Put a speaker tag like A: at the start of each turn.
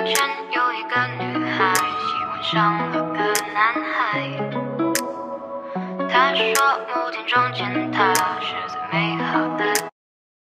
A: 从前有一个女孩喜欢上了个男孩。他说某天撞见他